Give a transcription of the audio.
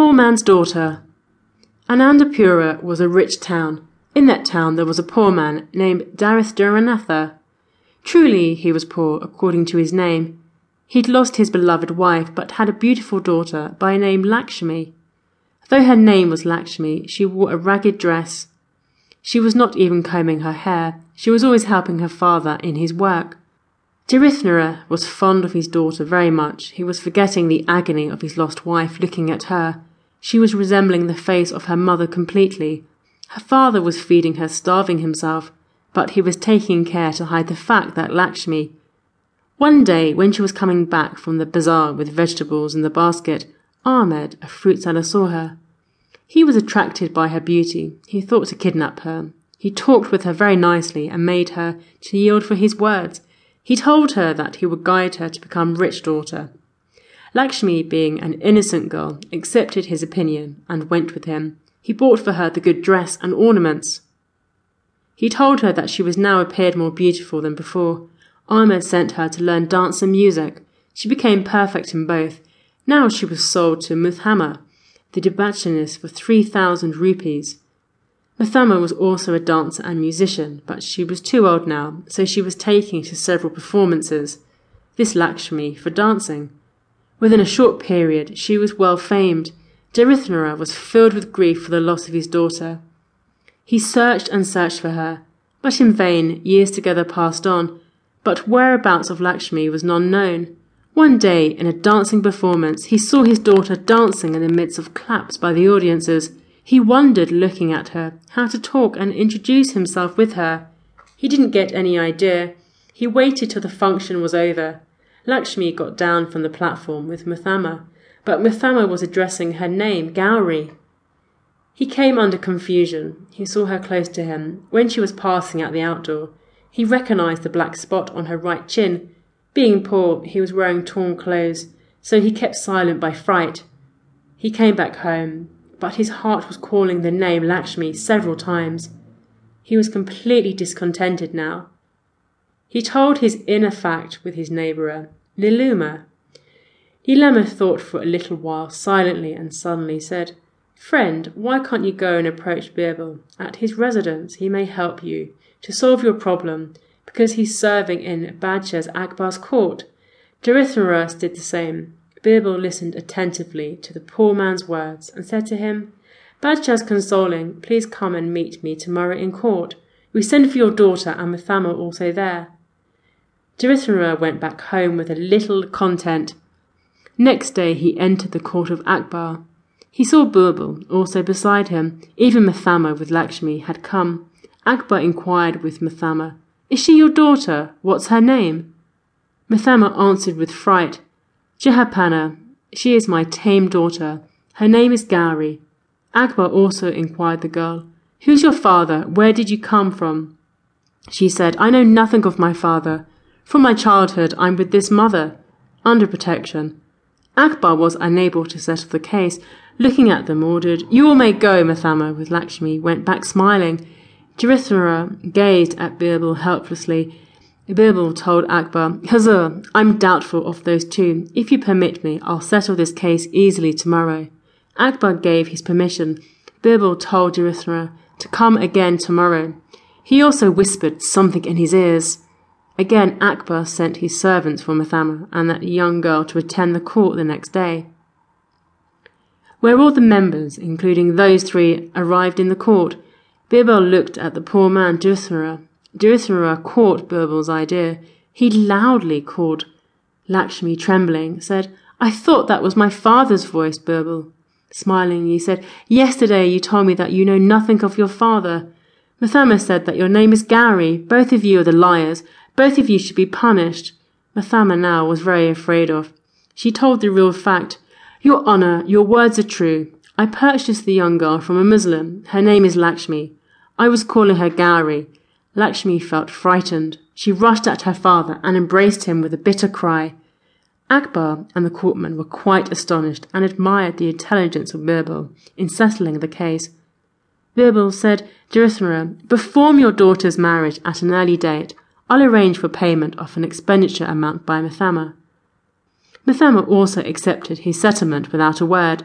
poor man's daughter. Anandapura was a rich town. In that town there was a poor man named Daritharanatha. Truly he was poor, according to his name. He'd lost his beloved wife, but had a beautiful daughter by name Lakshmi. Though her name was Lakshmi, she wore a ragged dress. She was not even combing her hair. She was always helping her father in his work. Dirithara was fond of his daughter very much. He was forgetting the agony of his lost wife looking at her. She was resembling the face of her mother completely. Her father was feeding her, starving himself, but he was taking care to hide the fact that Lakshmi. One day, when she was coming back from the bazaar with vegetables in the basket, Ahmed, a fruit seller, saw her. He was attracted by her beauty. He thought to kidnap her. He talked with her very nicely and made her to yield for his words. He told her that he would guide her to become rich daughter. Lakshmi, being an innocent girl, accepted his opinion and went with him. He bought for her the good dress and ornaments. He told her that she was now appeared more beautiful than before. Ahmed sent her to learn dance and music. She became perfect in both. Now she was sold to Muthama, the debauchionist, for three thousand rupees. Muthama was also a dancer and musician, but she was too old now, so she was taking to several performances. This Lakshmi for dancing. Within a short period, she was well famed. Jarithnara was filled with grief for the loss of his daughter. He searched and searched for her, but in vain years together passed on, but whereabouts of Lakshmi was none known. One day, in a dancing performance, he saw his daughter dancing in the midst of claps by the audiences. He wondered, looking at her, how to talk and introduce himself with her. He didn't get any idea. He waited till the function was over. Lakshmi got down from the platform with Muthama, but Muthama was addressing her name, Gowri. He came under confusion. He saw her close to him. When she was passing out the outdoor, he recognized the black spot on her right chin. Being poor, he was wearing torn clothes, so he kept silent by fright. He came back home, but his heart was calling the name Lakshmi several times. He was completely discontented now. He told his inner fact with his neighbour, Niluma. Niluma thought for a little while silently and suddenly said, Friend, why can't you go and approach Birbal? At his residence he may help you to solve your problem because he's serving in Badshah's Akbar's court. Jaritharas did the same. Birbal listened attentively to the poor man's words and said to him, Badshah's consoling, please come and meet me tomorrow in court. We send for your daughter and Muthama also there. Jaritharas went back home with a little content. Next day he entered the court of Akbar. He saw Birbal also beside him. Even Muthama with Lakshmi had come. Akbar inquired with Muthama, Is she your daughter? What's her name? Muthama answered with fright, Jahanpanah, she is my tame daughter. Her name is Gauri. Akbar also inquired the girl, Who's your father? Where did you come from? She said, I know nothing of my father. From my childhood I'm with this mother, under protection. Akbar was unable to settle the case. Looking at them, ordered, You all may go, Muthama, with Lakshmi, went back smiling. Jarithara gazed at Birbal helplessly. Birbal told Akbar, Hazur, I'm doubtful of those two. If you permit me, I'll settle this case easily tomorrow. Akbar gave his permission. Birbal told Jarithara to come again tomorrow. He also whispered something in his ears. Again, Akbar sent his servants for Muthama and that young girl to attend the court the next day. Where all the members, including those three, arrived in the court, Birbal looked at the poor man Duthara. Duthara caught Birbal's idea. He loudly called Lakshmi, trembling, said, I thought that was my father's voice, Birbal. Smiling, he said, Yesterday you told me that you know nothing of your father. Muthama said that your name is Gauri. Both of you are the liars. Both of you should be punished. Muthama now was very afraid of. She told the real fact. Your honour, your words are true. I purchased the young girl from a Muslim. Her name is Lakshmi. I was calling her Gauri. Lakshmi felt frightened. She rushed at her father and embraced him with a bitter cry. Akbar and the courtmen were quite astonished and admired the intelligence of Birbal in settling the case. Birbal said, Jarithmara, perform your daughter's marriage at an early date. I'll arrange for payment of an expenditure amount by Muthama. Muthama also accepted his settlement without a word.